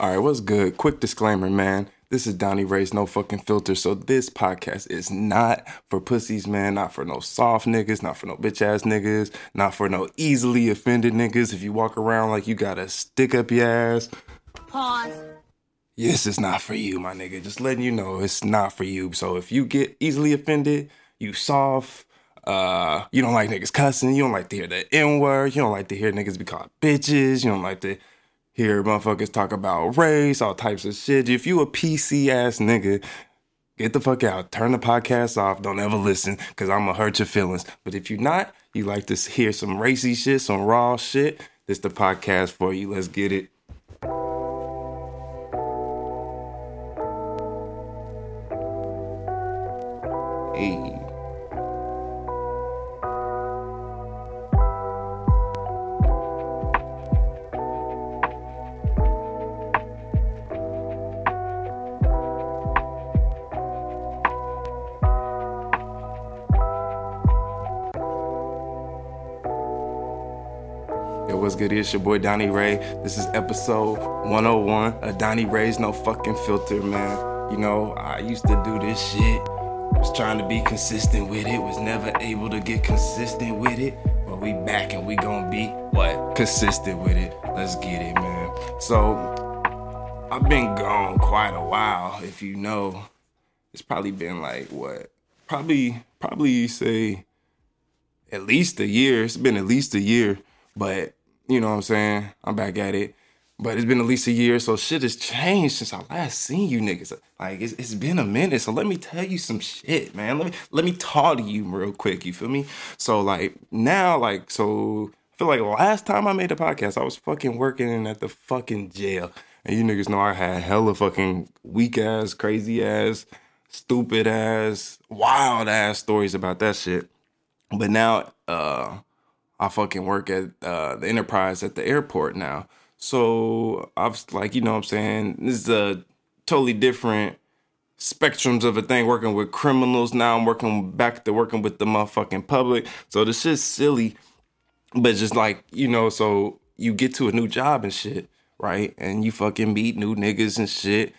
All right, what's good? Quick disclaimer, man. This is Donnie Ray's No Fucking Filter. So this podcast is not for pussies, man. Not for no soft niggas. Not for no bitch ass niggas. Not for no easily offended niggas. If you walk around like you got a stick up your ass. Pause. Yes, it's not for you, my nigga. Just letting you know it's not for you. So if you get easily offended, you soft, uh, you don't like niggas cussing, you don't like to hear the N word, you don't like to hear niggas be called bitches, you don't like to hear motherfuckers talk about race, all types of shit. If you a PC ass nigga, get the fuck out. Turn the podcast off. Don't ever listen, cause I'm gonna hurt your feelings. But if you're not, you like to hear some racy shit, some raw shit, this the podcast for you. Let's get it. Hey. Good? It's your boy Donnie Ray. This is episode 101 of Donnie Ray's No Fucking Filter, man. You know, I used to do this shit. Was trying to be consistent with it. Was never able to get consistent with it. But we back and we gonna be what? Consistent with it. Let's get it, man. So I've been gone quite a while. If you know, it's probably been like what? Probably, probably say at least a year. It's been at least a year, but you know what I'm saying? I'm back at it. But it's been at least a year, so shit has changed since I last seen you niggas. Like it's, it's been a minute, so let me tell you some shit, man. Let me let me talk to you real quick. You feel me? So like now, like so, I feel like last time I made a podcast, I was fucking working at the fucking jail, and you niggas know I had hella fucking weak ass, crazy ass, stupid ass, wild ass stories about that shit. But now, uh, I fucking work at uh, the Enterprise at the airport now. So I've like, you know what I'm saying? This is a totally different spectrums of a thing working with criminals. Now I'm working back to working with the motherfucking public. So this shit's silly. But just like, you know, so you get to a new job and shit, right? And you fucking meet new niggas and shit.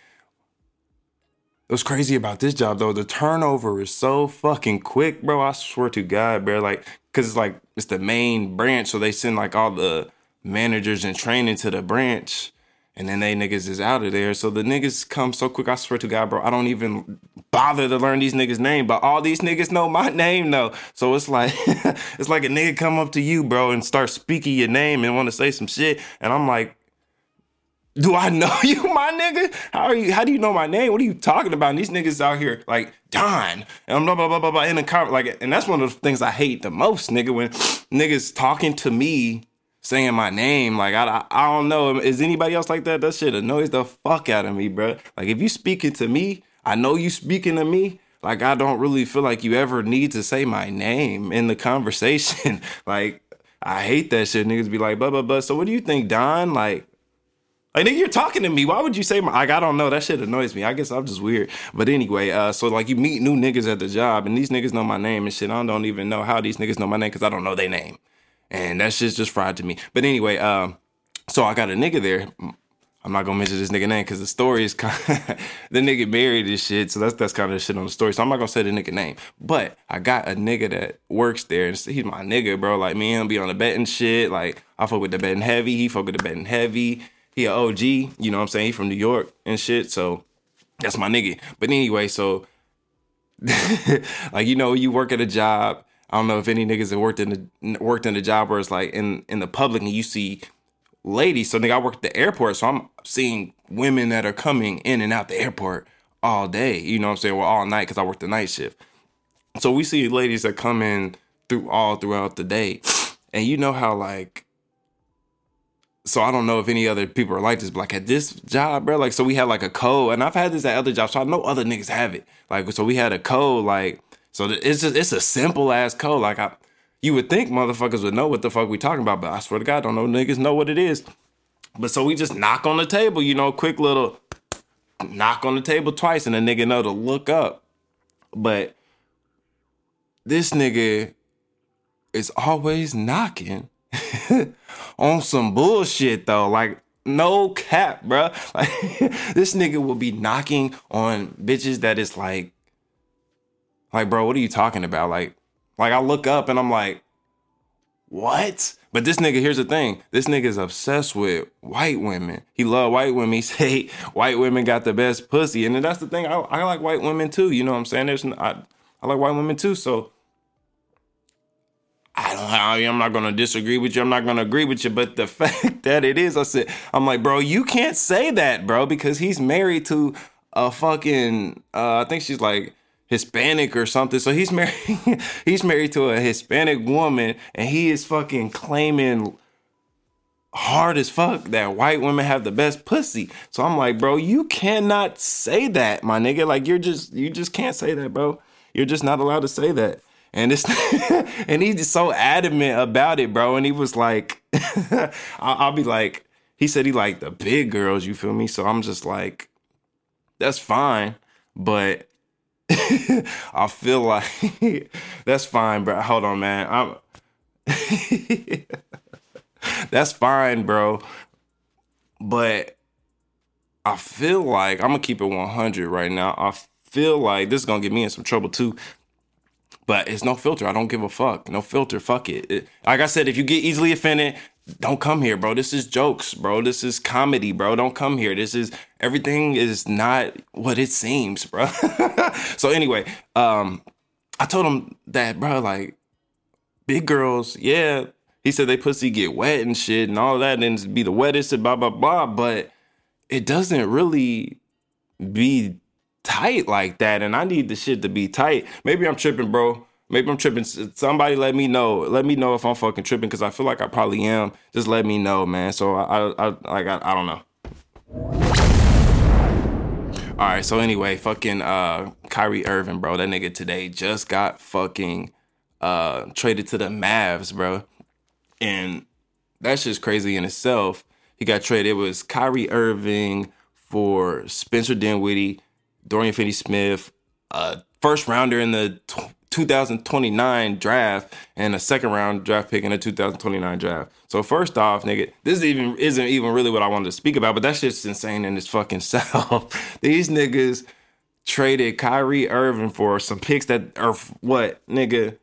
What's crazy about this job though, the turnover is so fucking quick, bro. I swear to God, bro. Like, cause it's like it's the main branch, so they send like all the managers and training to the branch, and then they niggas is out of there. So the niggas come so quick. I swear to God, bro. I don't even bother to learn these niggas' name, but all these niggas know my name though. So it's like it's like a nigga come up to you, bro, and start speaking your name and want to say some shit, and I'm like. Do I know you, my nigga? How are you? How do you know my name? What are you talking about? And these niggas out here like Don and blah blah blah blah blah in the car, like, and that's one of the things I hate the most, nigga. When niggas talking to me, saying my name, like I, I, I don't know, is anybody else like that? That shit annoys the fuck out of me, bro. Like if you speaking to me, I know you speaking to me. Like I don't really feel like you ever need to say my name in the conversation. like I hate that shit. Niggas be like, blah blah blah. So what do you think, Don? Like. Like nigga, you're talking to me. Why would you say my? Like I don't know. That shit annoys me. I guess I'm just weird. But anyway, uh, so like you meet new niggas at the job, and these niggas know my name and shit. I don't even know how these niggas know my name because I don't know their name, and that shit's just fried to me. But anyway, um, so I got a nigga there. I'm not gonna mention this nigga name because the story is kind. The nigga married this shit, so that's that's kind of shit on the story. So I'm not gonna say the nigga name, but I got a nigga that works there, and he's my nigga, bro. Like me and him be on the betting shit. Like I fuck with the betting heavy, he fuck with the betting heavy he a OG, you know what I'm saying? He from New York and shit. So that's my nigga. But anyway, so like you know, you work at a job. I don't know if any niggas have worked in the worked in a job where it's like in in the public and you see ladies. So nigga, I work at the airport, so I'm seeing women that are coming in and out the airport all day. You know what I'm saying? Well, all night because I work the night shift. So we see ladies that come in through all throughout the day, and you know how like so I don't know if any other people are like this, but like at this job, bro, like so we had like a code, and I've had this at other jobs, so I know other niggas have it. Like so we had a code, like so it's just it's a simple ass code. Like I, you would think motherfuckers would know what the fuck we talking about, but I swear to God, don't know niggas know what it is. But so we just knock on the table, you know, quick little knock on the table twice, and the nigga know to look up. But this nigga is always knocking on some bullshit though. Like no cap, bro. Like this nigga will be knocking on bitches that is like, like, bro, what are you talking about? Like, like I look up and I'm like, what? But this nigga, here's the thing. This nigga is obsessed with white women. He love white women. He say white women got the best pussy. And that's the thing. I, I like white women too. You know what I'm saying? There's I, I like white women too. So I don't I, I'm not gonna disagree with you. I'm not gonna agree with you. But the fact that it is, I said, I'm like, bro, you can't say that, bro, because he's married to a fucking uh, I think she's like Hispanic or something. So he's married he's married to a Hispanic woman and he is fucking claiming hard as fuck that white women have the best pussy. So I'm like, bro, you cannot say that, my nigga. Like you're just you just can't say that, bro. You're just not allowed to say that. And it's and he's so adamant about it, bro. And he was like, I'll, be like, he said he liked the big girls, you feel me? So I'm just like, that's fine, but I feel like that's fine, bro. Hold on, man. I'm that's fine, bro. But I feel like I'm gonna keep it 100 right now. I feel like this is gonna get me in some trouble too. But it's no filter. I don't give a fuck. No filter. Fuck it. it. Like I said, if you get easily offended, don't come here, bro. This is jokes, bro. This is comedy, bro. Don't come here. This is everything is not what it seems, bro. so anyway, um, I told him that, bro, like big girls, yeah. He said they pussy get wet and shit and all that, and be the wettest and blah blah blah. But it doesn't really be tight like that. And I need the shit to be tight. Maybe I'm tripping, bro. Maybe I'm tripping. Somebody let me know. Let me know if I'm fucking tripping because I feel like I probably am. Just let me know, man. So I, I, I, I, I don't know. All right. So anyway, fucking uh, Kyrie Irving, bro. That nigga today just got fucking uh traded to the Mavs, bro. And that's just crazy in itself. He got traded. It was Kyrie Irving for Spencer Dinwiddie, Dorian Finney-Smith, uh, first rounder in the 2029 draft and a second round draft pick in the 2029 draft. So first off, nigga, this even isn't even really what I wanted to speak about, but that's just insane in its fucking self. These niggas traded Kyrie Irving for some picks that are what, nigga?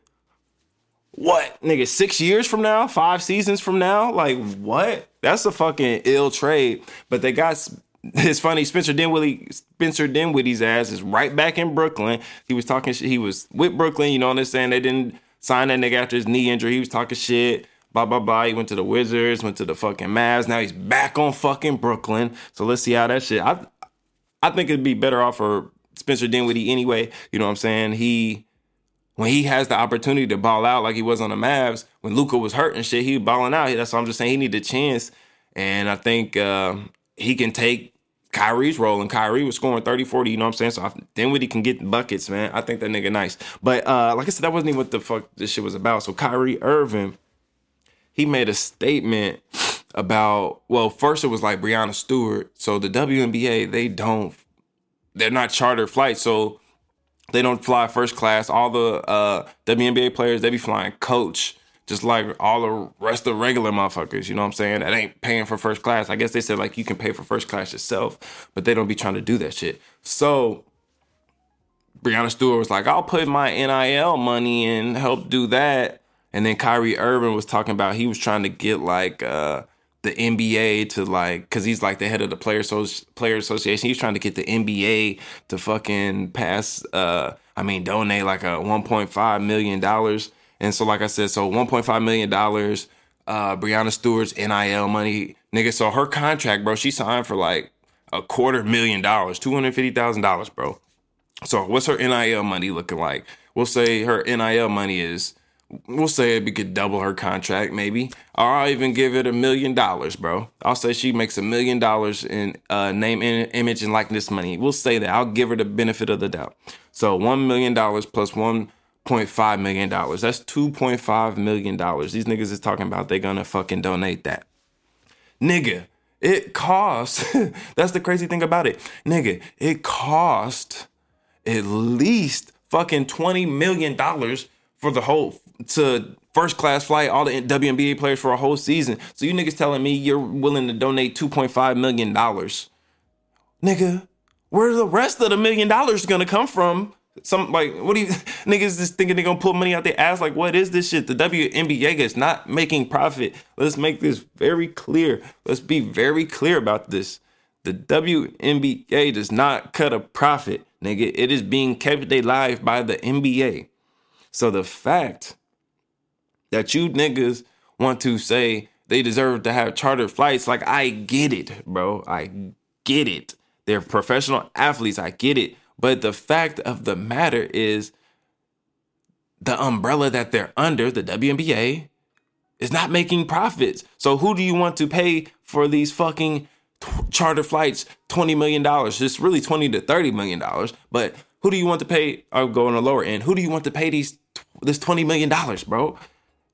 What, nigga? Six years from now, five seasons from now, like what? That's a fucking ill trade. But they got it's funny. Spencer Dinwiddie, Spencer Dinwiddie's ass is right back in Brooklyn. He was talking shit. He was with Brooklyn. You know what I'm saying? They didn't sign that nigga after his knee injury. He was talking shit. Blah blah blah. He went to the Wizards. Went to the fucking Mavs. Now he's back on fucking Brooklyn. So let's see how that shit. I I think it'd be better off for Spencer Dinwiddie anyway. You know what I'm saying? He when he has the opportunity to ball out like he was on the Mavs when Luka was hurt and shit, he was balling out. That's what I'm just saying. He needed a chance, and I think uh, he can take Kyrie's role, and Kyrie was scoring 30, 40, you know what I'm saying? So I, Dinwiddie can get buckets, man. I think that nigga nice. But uh, like I said, that wasn't even what the fuck this shit was about. So Kyrie Irving, he made a statement about, well, first it was like Breanna Stewart. So the WNBA, they don't, they're not chartered flights. So they don't fly first class. All the uh, WNBA players, they be flying coach just like all the rest of the regular motherfuckers, you know what I'm saying? That ain't paying for first class. I guess they said like you can pay for first class yourself, but they don't be trying to do that shit. So Breanna Stewart was like, I'll put my NIL money and help do that. And then Kyrie Irving was talking about he was trying to get like uh, the NBA to like, because he's like the head of the player so- player association. He's trying to get the NBA to fucking pass. Uh, I mean, donate like a 1.5 million dollars and so, like I said, so $1.5 million, uh, Breanna Stewart's NIL money, nigga. So her contract, bro, she signed for like a quarter million dollars, $250,000, bro. So what's her NIL money looking like? We'll say her NIL money is, we'll say we could double her contract maybe, or I'll even give it a million dollars, bro. I'll say she makes a million dollars in uh, name, image, and likeness money. We'll say that. I'll give her the benefit of the doubt. So $1 million plus one $2.5 million. That's $2.5 million. These niggas is talking about they're gonna fucking donate that. Nigga, it costs. that's the crazy thing about it. Nigga, it cost at least fucking $20 million for the whole, to first class flight, all the WNBA players for a whole season. So you niggas telling me you're willing to donate $2.5 million. Nigga, where's the rest of the million dollars gonna come from? Some like what do you niggas just thinking they're gonna pull money out their ass? Like, what is this shit? The WNBA is not making profit. Let's make this very clear. Let's be very clear about this. The WNBA does not cut a profit, nigga. It is being kept alive by the NBA. So the fact that you niggas want to say they deserve to have chartered flights, like I get it, bro. I get it. They're professional athletes. I get it. But the fact of the matter is the umbrella that they're under, the WNBA, is not making profits. So who do you want to pay for these fucking t- charter flights? $20 million. It's really 20 to $30 million. But who do you want to pay? I'll go on the lower end. Who do you want to pay these this $20 million, bro?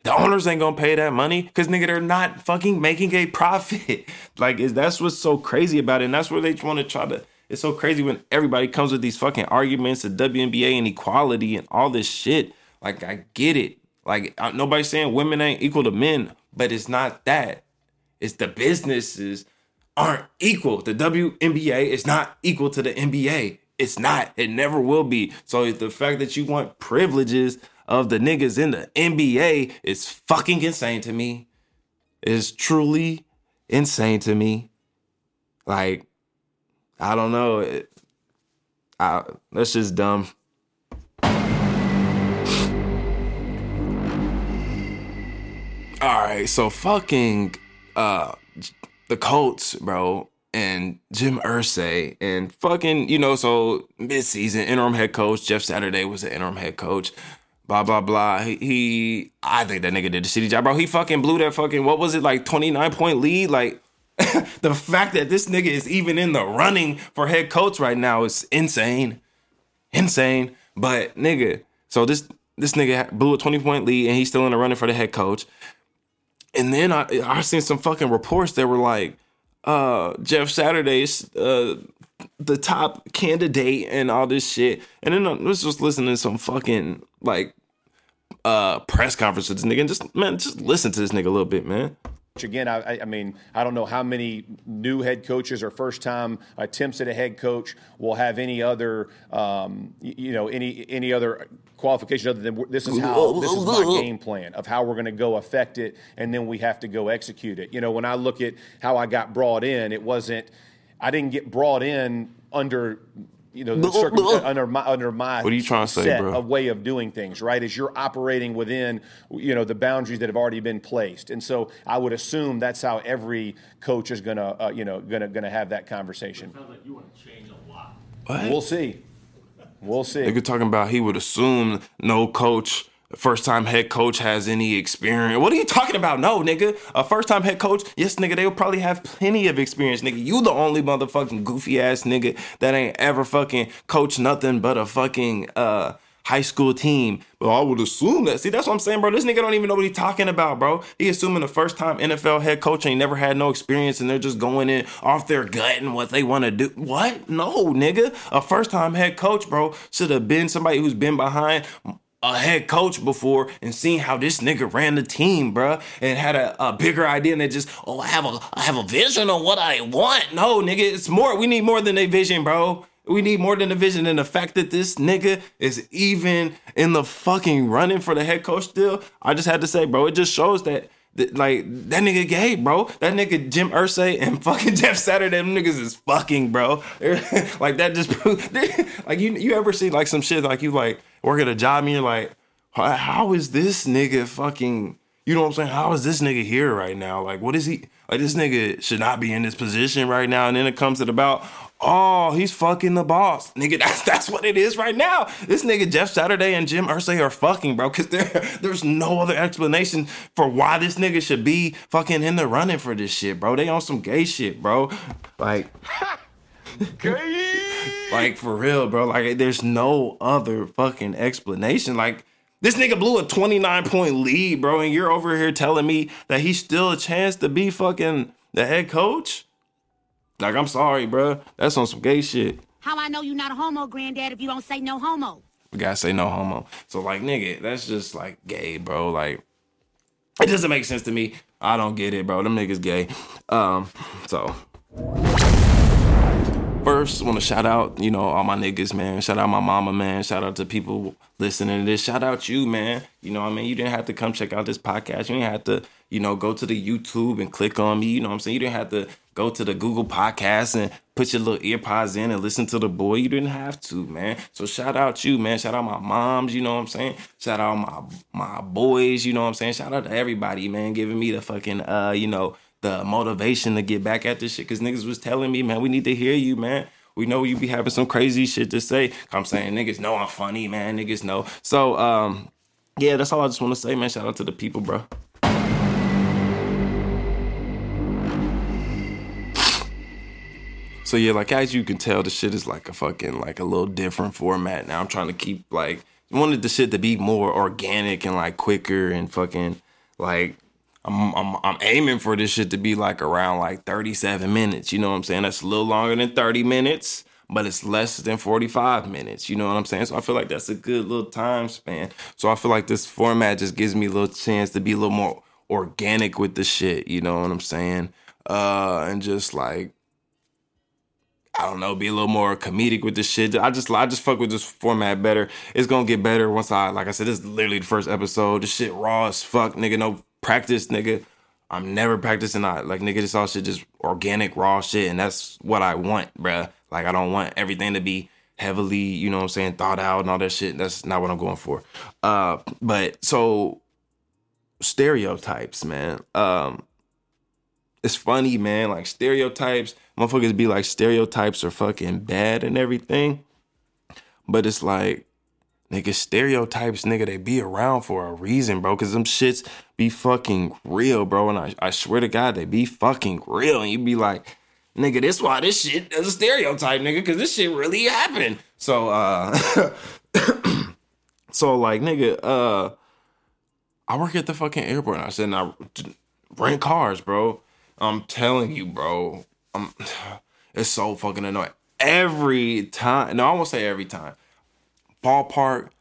The owners ain't gonna pay that money because nigga, they're not fucking making a profit. like, is that's what's so crazy about it, and that's where they want to try to. It's so crazy when everybody comes with these fucking arguments of WNBA and equality and all this shit. Like, I get it. Like, nobody's saying women ain't equal to men, but it's not that. It's the businesses aren't equal. The WNBA is not equal to the NBA. It's not. It never will be. So the fact that you want privileges of the niggas in the NBA is fucking insane to me. It's truly insane to me. Like, I don't know. It, I, that's just dumb. All right, so fucking uh the Colts, bro, and Jim Irsay and fucking, you know, so mid-season interim head coach Jeff Saturday was the interim head coach blah blah blah. He, he, I think that nigga did the shitty job, bro. He fucking blew that fucking what was it like twenty nine point lead? Like the fact that this nigga is even in the running for head coach right now is insane, insane. But nigga, so this this nigga blew a twenty point lead and he's still in the running for the head coach. And then I I seen some fucking reports that were like, uh, Jeff Saturday's uh the top candidate and all this shit. And then I was just listening to some fucking like uh press conference with this nigga and just man, just listen to this nigga a little bit, man. Again, I, I, mean, I don't know how many new head coaches or first-time attempts at a head coach will have any other, um, you know, any any other qualification other than this is how this is my game plan of how we're going to go affect it, and then we have to go execute it. You know, when I look at how I got brought in, it wasn't. I didn't get brought in under you know, the under my under my what are you trying to say, bro? A way of doing things, right? Is you're operating within you know the boundaries that have already been placed, and so I would assume that's how every coach is gonna uh, you know gonna gonna have that conversation. It sounds like you want to change a lot. What? We'll see. We'll see. Nigga talking about he would assume no coach first time head coach has any experience. What are you talking about? No, nigga. A first time head coach, yes, nigga, they'll probably have plenty of experience, nigga. You the only motherfucking goofy ass nigga that ain't ever fucking coached nothing but a fucking uh high school team. But I would assume that. See, that's what I'm saying, bro. This nigga don't even know what he's talking about, bro. He assuming the first time NFL head coach ain't never had no experience and they're just going in off their gut and what they want to do. What? No, nigga. A first time head coach, bro, should have been somebody who's been behind a head coach before and seen how this nigga ran the team, bruh, and had a, a bigger idea than just, oh, I have a I have a vision of what I want. No, nigga, it's more. We need more than a vision, bro. We need more than a vision. And the fact that this nigga is even in the fucking running for the head coach still, I just had to say, bro, it just shows that like that nigga gay, bro. That nigga Jim Irsay and fucking Jeff Saturday, them niggas is fucking, bro. like that just like you you ever see like some shit like you like work at a job and you're like, how is this nigga fucking, you know what I'm saying? How is this nigga here right now? Like, what is he, like, this nigga should not be in this position right now. And then it comes to the about, oh, he's fucking the boss. Nigga, that's that's what it is right now. This nigga Jeff Saturday and Jim Irsay are fucking, bro. Cause there, there's no other explanation for why this nigga should be fucking in the running for this shit, bro. They on some gay shit, bro. Like like for real, bro. Like there's no other fucking explanation. Like this nigga blew a 29 point lead, bro, and you're over here telling me that he's still a chance to be fucking the head coach? Like I'm sorry, bro. That's on some gay shit. How I know you not a homo, granddad, if you don't say no homo? We gotta say no homo. So like, nigga, that's just like gay, bro. Like it doesn't make sense to me. I don't get it, bro. Them niggas gay. Um, so first want to shout out, you know, all my niggas, man. Shout out my mama, man. Shout out to people listening to this. Shout out you, man. You know, what I mean, you didn't have to come check out this podcast. You didn't have to, you know, go to the YouTube and click on me. You know what I'm saying? You didn't have to go to the Google podcast and put your little earpods in and listen to the boy. You didn't have to, man. So shout out you, man. Shout out my moms, you know what I'm saying? Shout out my my boys, you know what I'm saying? Shout out to everybody, man, giving me the fucking uh, you know, the motivation to get back at this shit. Cause niggas was telling me, man, we need to hear you, man. We know you be having some crazy shit to say. I'm saying niggas know I'm funny, man. Niggas know. So um, yeah, that's all I just want to say, man. Shout out to the people, bro. So yeah, like as you can tell, the shit is like a fucking like a little different format. Now I'm trying to keep like wanted the shit to be more organic and like quicker and fucking like I'm I'm I'm aiming for this shit to be like around like 37 minutes. You know what I'm saying? That's a little longer than 30 minutes, but it's less than 45 minutes. You know what I'm saying? So I feel like that's a good little time span. So I feel like this format just gives me a little chance to be a little more organic with the shit. You know what I'm saying? Uh, and just like I don't know, be a little more comedic with this shit. I just I just fuck with this format better. It's gonna get better once I like I said, this is literally the first episode. This shit raw as fuck, nigga. No practice, nigga. I'm never practicing I like nigga, this all shit just organic, raw shit, and that's what I want, bruh. Like I don't want everything to be heavily, you know what I'm saying, thought out and all that shit. That's not what I'm going for. Uh but so stereotypes, man. Um it's funny, man. Like stereotypes, motherfuckers be like stereotypes are fucking bad and everything. But it's like, nigga, stereotypes, nigga, they be around for a reason, bro. Cause them shits be fucking real, bro. And I, I swear to God, they be fucking real. And you'd be like, nigga, this why this shit is a stereotype, nigga, cause this shit really happened. So uh so like nigga, uh I work at the fucking airport and I said I rent cars, bro. I'm telling you, bro. I'm, it's so fucking annoying. Every time, no, I won't say every time. Ballpark,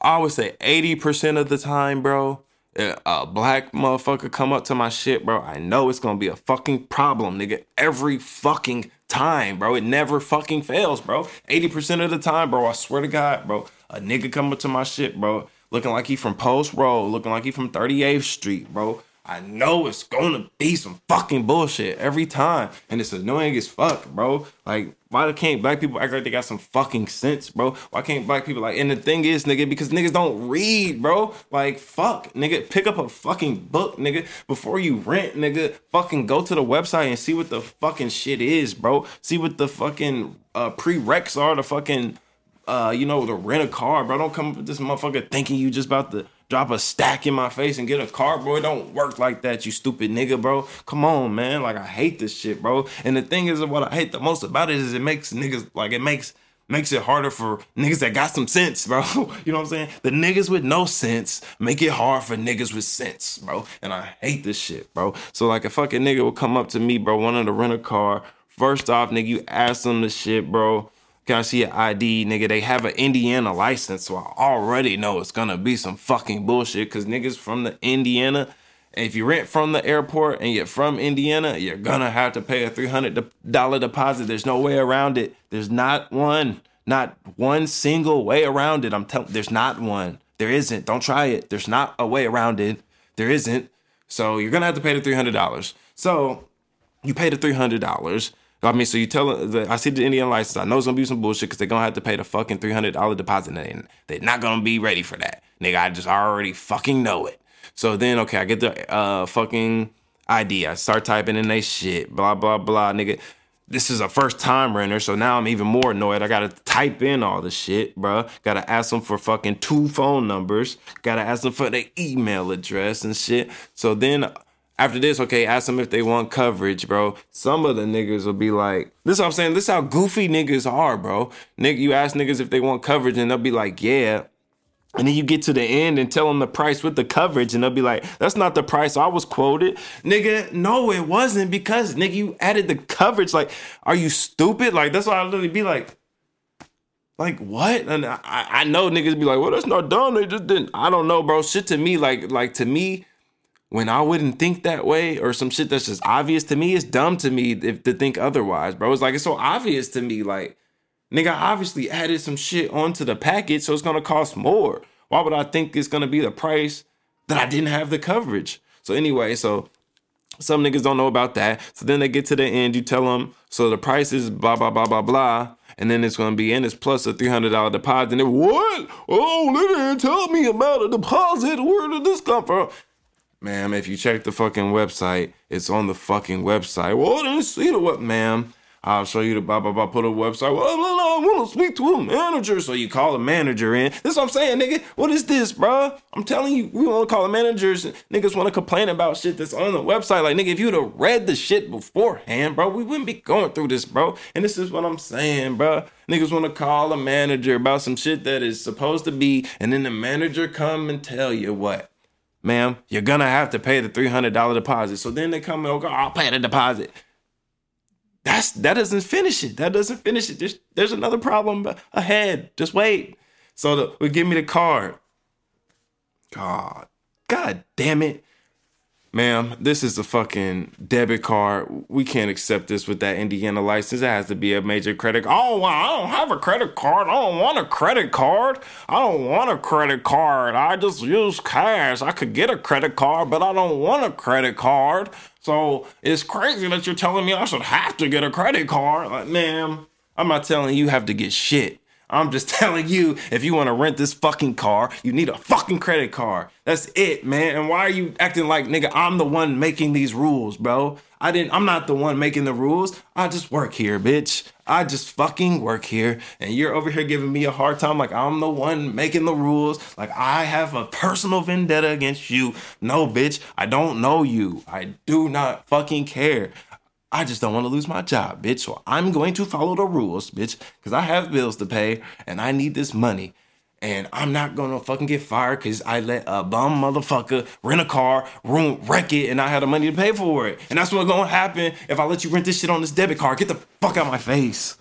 I would say 80% of the time, bro. A black motherfucker come up to my shit, bro. I know it's gonna be a fucking problem, nigga. Every fucking time, bro. It never fucking fails, bro. 80% of the time, bro. I swear to God, bro. A nigga come up to my shit, bro. Looking like he from Post Road, looking like he from 38th Street, bro. I know it's gonna be some fucking bullshit every time. And it's annoying as fuck, bro. Like, why can't black people act like they got some fucking sense, bro? Why can't black people like and the thing is, nigga, because niggas don't read, bro. Like, fuck, nigga, pick up a fucking book, nigga, before you rent, nigga. Fucking go to the website and see what the fucking shit is, bro. See what the fucking uh prereqs are, the fucking uh, you know, to rent a car, bro. Don't come up with this motherfucker thinking you just about to drop a stack in my face and get a car, bro. It don't work like that, you stupid nigga, bro. Come on, man. Like I hate this shit, bro. And the thing is, what I hate the most about it is it makes niggas like it makes makes it harder for niggas that got some sense, bro. you know what I'm saying? The niggas with no sense make it hard for niggas with sense, bro. And I hate this shit, bro. So like a fucking nigga will come up to me, bro, wanting to rent a car. First off, nigga, you ask them the shit, bro I see an ID, nigga? They have an Indiana license, so I already know it's gonna be some fucking bullshit. Cause niggas from the Indiana, if you rent from the airport and you're from Indiana, you're gonna have to pay a three hundred dollar deposit. There's no way around it. There's not one, not one single way around it. I'm telling, there's not one. There isn't. Don't try it. There's not a way around it. There isn't. So you're gonna have to pay the three hundred dollars. So you pay the three hundred dollars. I mean, so you tell them, I see the Indian license. I know it's gonna be some bullshit because they're gonna have to pay the fucking three hundred dollar deposit, and they, are not gonna be ready for that, nigga. I just already fucking know it. So then, okay, I get the uh fucking ID. I start typing in they shit, blah blah blah, nigga. This is a first time renter, so now I'm even more annoyed. I gotta type in all the shit, bro. Gotta ask them for fucking two phone numbers. Gotta ask them for their email address and shit. So then after this, okay, ask them if they want coverage, bro. Some of the niggas will be like, this is what I'm saying. This is how goofy niggas are, bro. Nigga, you ask niggas if they want coverage and they'll be like, yeah. And then you get to the end and tell them the price with the coverage, and they'll be like, that's not the price I was quoted. Nigga, no, it wasn't because, nigga, you added the coverage. Like, are you stupid? Like, that's why I literally be like, like what? And I, I know niggas be like, well, that's not done. They just didn't. I don't know, bro. Shit to me, like, like to me, when I wouldn't think that way or some shit that's just obvious to me, it's dumb to me if to think otherwise, bro. It's like it's so obvious to me. Like, nigga, I obviously added some shit onto the package, so it's gonna cost more. Why would I think it's gonna be the price that I didn't have the coverage? So anyway, so some niggas don't know about that. So then they get to the end, you tell them, so the price is blah blah blah blah blah. And then it's gonna be in it's plus a three hundred dollar deposit. And then what? Oh, they didn't tell me about a deposit. Where did this come from? Ma'am, if you check the fucking website, it's on the fucking website. Well, I didn't see the what, ma'am. I'll show you the blah blah blah. Put a website. Well, no, no, I want to speak to a manager. So you call a manager in. This is what I'm saying, nigga. What is this, bro? I'm telling you, we want to call the managers. Niggas want to complain about shit that's on the website. Like, nigga, if you'd have read the shit beforehand, bro, we wouldn't be going through this, bro. And this is what I'm saying, bro. Niggas want to call a manager about some shit that is supposed to be, and then the manager come and tell you what ma'am, you're gonna have to pay the $300 deposit. So then they come and go, I'll pay the deposit. That's that doesn't finish it. That doesn't finish it. There's, there's another problem ahead. Just wait. So the, we give me the card. God, God damn it ma'am, this is a fucking debit card. We can't accept this with that Indiana license. It has to be a major credit. Oh, I don't have a credit card. I don't want a credit card. I don't want a credit card. I just use cash. I could get a credit card, but I don't want a credit card. So it's crazy that you're telling me I should have to get a credit card. Like, ma'am, I'm not telling you, you have to get shit. I'm just telling you, if you want to rent this fucking car, you need a fucking credit card. That's it, man. And why are you acting like, nigga, I'm the one making these rules, bro? I didn't, I'm not the one making the rules. I just work here, bitch. I just fucking work here. And you're over here giving me a hard time like I'm the one making the rules. Like I have a personal vendetta against you. No, bitch, I don't know you. I do not fucking care. I just don't want to lose my job, bitch. So I'm going to follow the rules, bitch, because I have bills to pay and I need this money. And I'm not gonna fucking get fired because I let a bum motherfucker rent a car, room, wreck it, and I had the money to pay for it. And that's what's gonna happen if I let you rent this shit on this debit card. Get the fuck out of my face.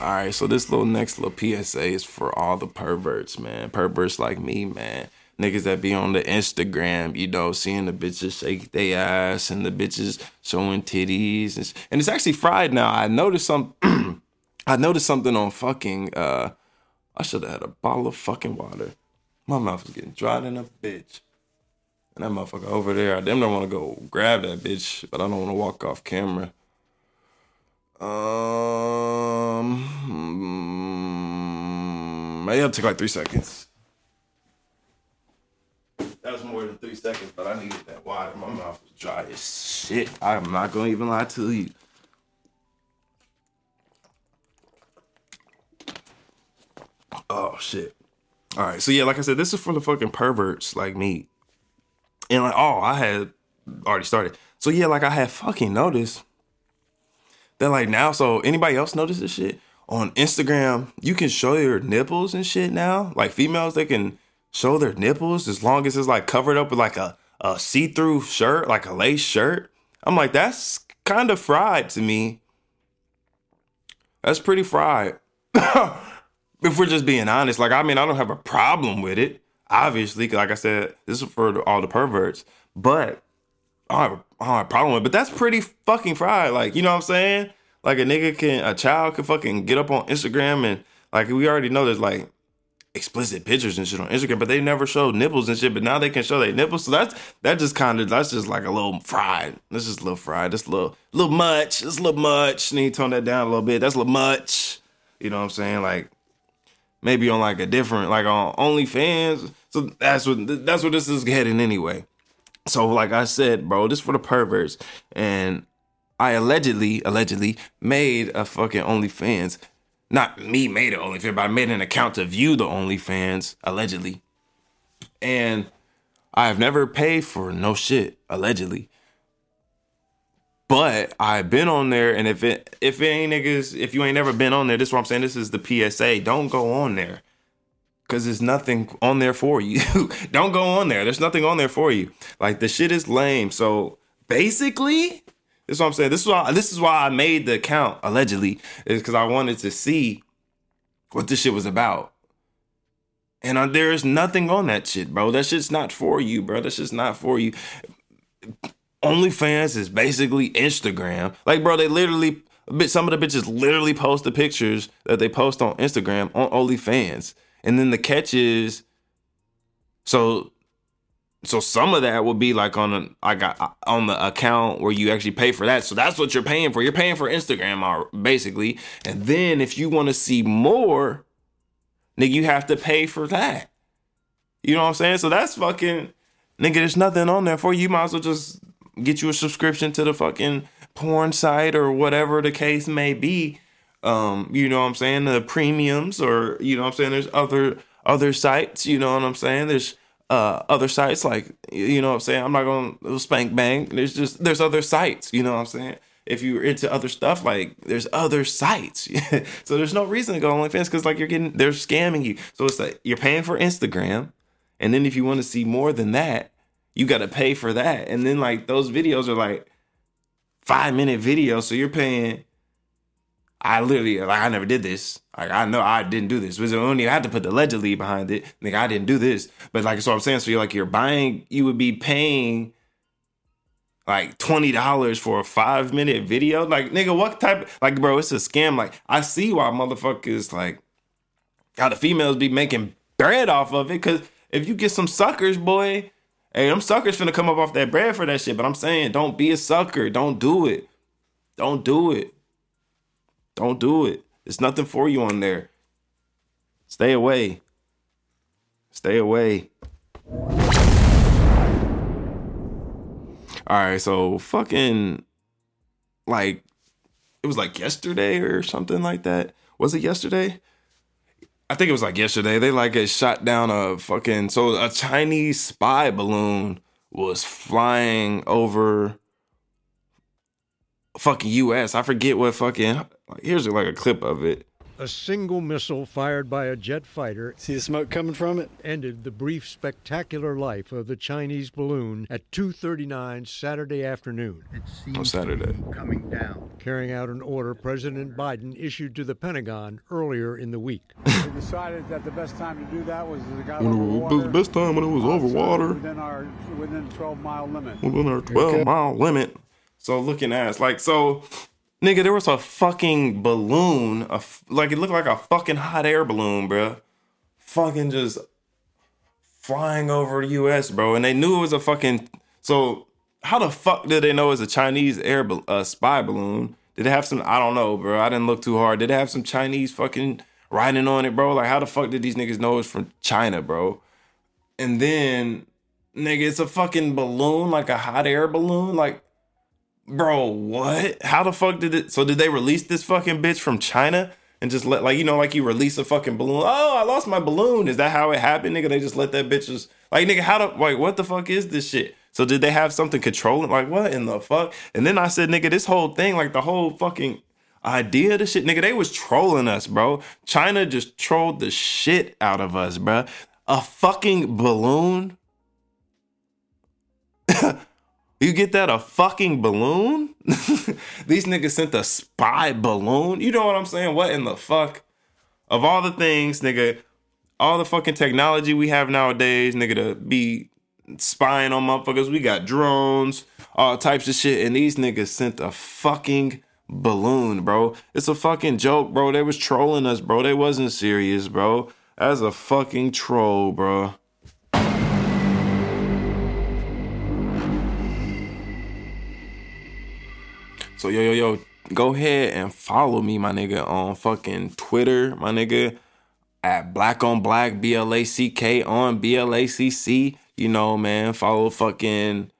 All right, so this little next little PSA is for all the perverts, man. Perverts like me, man niggas that be on the Instagram, you know, seeing the bitches shake their ass and the bitches showing titties, and, and it's actually fried now. I noticed some, I noticed something on fucking. uh I should have had a bottle of fucking water. My mouth was getting dry than a bitch. And that motherfucker over there, I damn don't want to go grab that bitch, but I don't want to walk off camera. Um, maybe it'll take like three seconds. That was more than three seconds, but I needed that water. My mouth was dry as shit. I'm not gonna even lie to you. Oh shit. All right, so yeah, like I said, this is for the fucking perverts like me. And like, oh, I had already started. So yeah, like I had fucking noticed that like now, so anybody else notice this shit? On Instagram, you can show your nipples and shit now. Like females, they can show their nipples as long as it's like covered up with like a, a see-through shirt, like a lace shirt. I'm like, that's kind of fried to me. That's pretty fried. if we're just being honest, like I mean, I don't have a problem with it. Obviously, like I said, this is for all the perverts. But I don't have a, I don't have a problem with it. But that's pretty fucking fried. Like, you know what I'm saying? Like a nigga can, a child can fucking get up on Instagram and like we already know there's like explicit pictures and shit on Instagram, but they never showed nipples and shit. But now they can show their nipples, so that's that just kind of that's just like a little fried. That's just a little fried. That's a little little much. That's a little much. Need to tone that down a little bit. That's a little much. You know what I'm saying? Like maybe on like a different like on OnlyFans. So that's what that's what this is heading anyway. So like I said, bro, this for the perverts, and I allegedly allegedly made a fucking OnlyFans not me made it OnlyFans, but I made an account to view the OnlyFans allegedly, and I have never paid for no shit allegedly. But I've been on there, and if it if it ain't niggas, if you ain't never been on there, this is what I'm saying. This is the PSA. Don't go on there. Cause there's nothing on there for you. Don't go on there. There's nothing on there for you. Like the shit is lame. So basically, this is what I'm saying. This is why this is why I made the account allegedly is because I wanted to see what this shit was about. And there is nothing on that shit, bro. That shit's not for you, bro. That shit's not for you. OnlyFans is basically Instagram. Like, bro, they literally, some of the bitches literally post the pictures that they post on Instagram on OnlyFans. And then the catch is, so, so some of that will be like on got on the account where you actually pay for that. So that's what you're paying for. You're paying for Instagram, basically. And then if you want to see more, nigga, you have to pay for that. You know what I'm saying? So that's fucking, nigga, there's nothing on there for you. You might as well just get you a subscription to the fucking porn site or whatever the case may be. Um, you know what I'm saying? The premiums or you know what I'm saying? There's other other sites, you know what I'm saying? There's uh other sites like you know what I'm saying? I'm not gonna SpankBang. There's just there's other sites, you know what I'm saying? If you're into other stuff, like there's other sites. so there's no reason to go on OnlyFans because like you're getting they're scamming you. So it's like you're paying for Instagram, and then if you want to see more than that, you got to pay for that. And then like those videos are like five minute videos, so you're paying. I literally like I never did this. Like I know I didn't do this. Was only I had to put the allegedly behind it. Like I didn't do this. But like so I'm saying, so you're like you're buying, you would be paying like twenty dollars for a five minute video. Like nigga, what type? Like bro, it's a scam. Like I see why motherfuckers like how the females be making bread off of it. Cause if you get some suckers, boy, Hey, them suckers finna come up off that bread for that shit. But I'm saying, don't be a sucker. Don't do it. Don't do it. Don't do it. There's nothing for you on there. Stay away. Stay away. All right, so fucking like it was like yesterday or something like that. Was it yesterday? I think it was like yesterday. They like it shot down a fucking so a Chinese spy balloon was flying over fucking U.S. I forget what fucking. Here's like a clip of it. A single missile fired by a jet fighter. See the smoke coming from it? Ended the brief, spectacular life of the Chinese balloon at 2:39 Saturday afternoon. It seems on Saturday. Coming down. Carrying out an order President Biden issued to the Pentagon earlier in the week. we decided that the best time to do that was as it got when over water. The best time when it was uh, over water. Within our within 12 mile limit. Within our 12 okay. mile limit. So looking at like so Nigga, there was a fucking balloon, a, like it looked like a fucking hot air balloon, bro. Fucking just flying over the U.S., bro, and they knew it was a fucking. So how the fuck did they know it's a Chinese air uh, spy balloon? Did it have some? I don't know, bro. I didn't look too hard. Did it have some Chinese fucking writing on it, bro? Like how the fuck did these niggas know it's from China, bro? And then, nigga, it's a fucking balloon, like a hot air balloon, like Bro, what? How the fuck did it? So did they release this fucking bitch from China and just let like you know like you release a fucking balloon? Oh, I lost my balloon. Is that how it happened, nigga? They just let that bitch just like nigga. How the like what the fuck is this shit? So did they have something controlling? Like what in the fuck? And then I said, nigga, this whole thing, like the whole fucking idea of the shit, nigga, they was trolling us, bro. China just trolled the shit out of us, bro. A fucking balloon. You get that a fucking balloon? These niggas sent a spy balloon. You know what I'm saying? What in the fuck? Of all the things, nigga, all the fucking technology we have nowadays, nigga, to be spying on motherfuckers. We got drones, all types of shit, and these niggas sent a fucking balloon, bro. It's a fucking joke, bro. They was trolling us, bro. They wasn't serious, bro. That's a fucking troll, bro. So yo yo yo, go ahead and follow me, my nigga, on fucking Twitter, my nigga, at Black on Black B L A C K on B L A C C. You know, man, follow fucking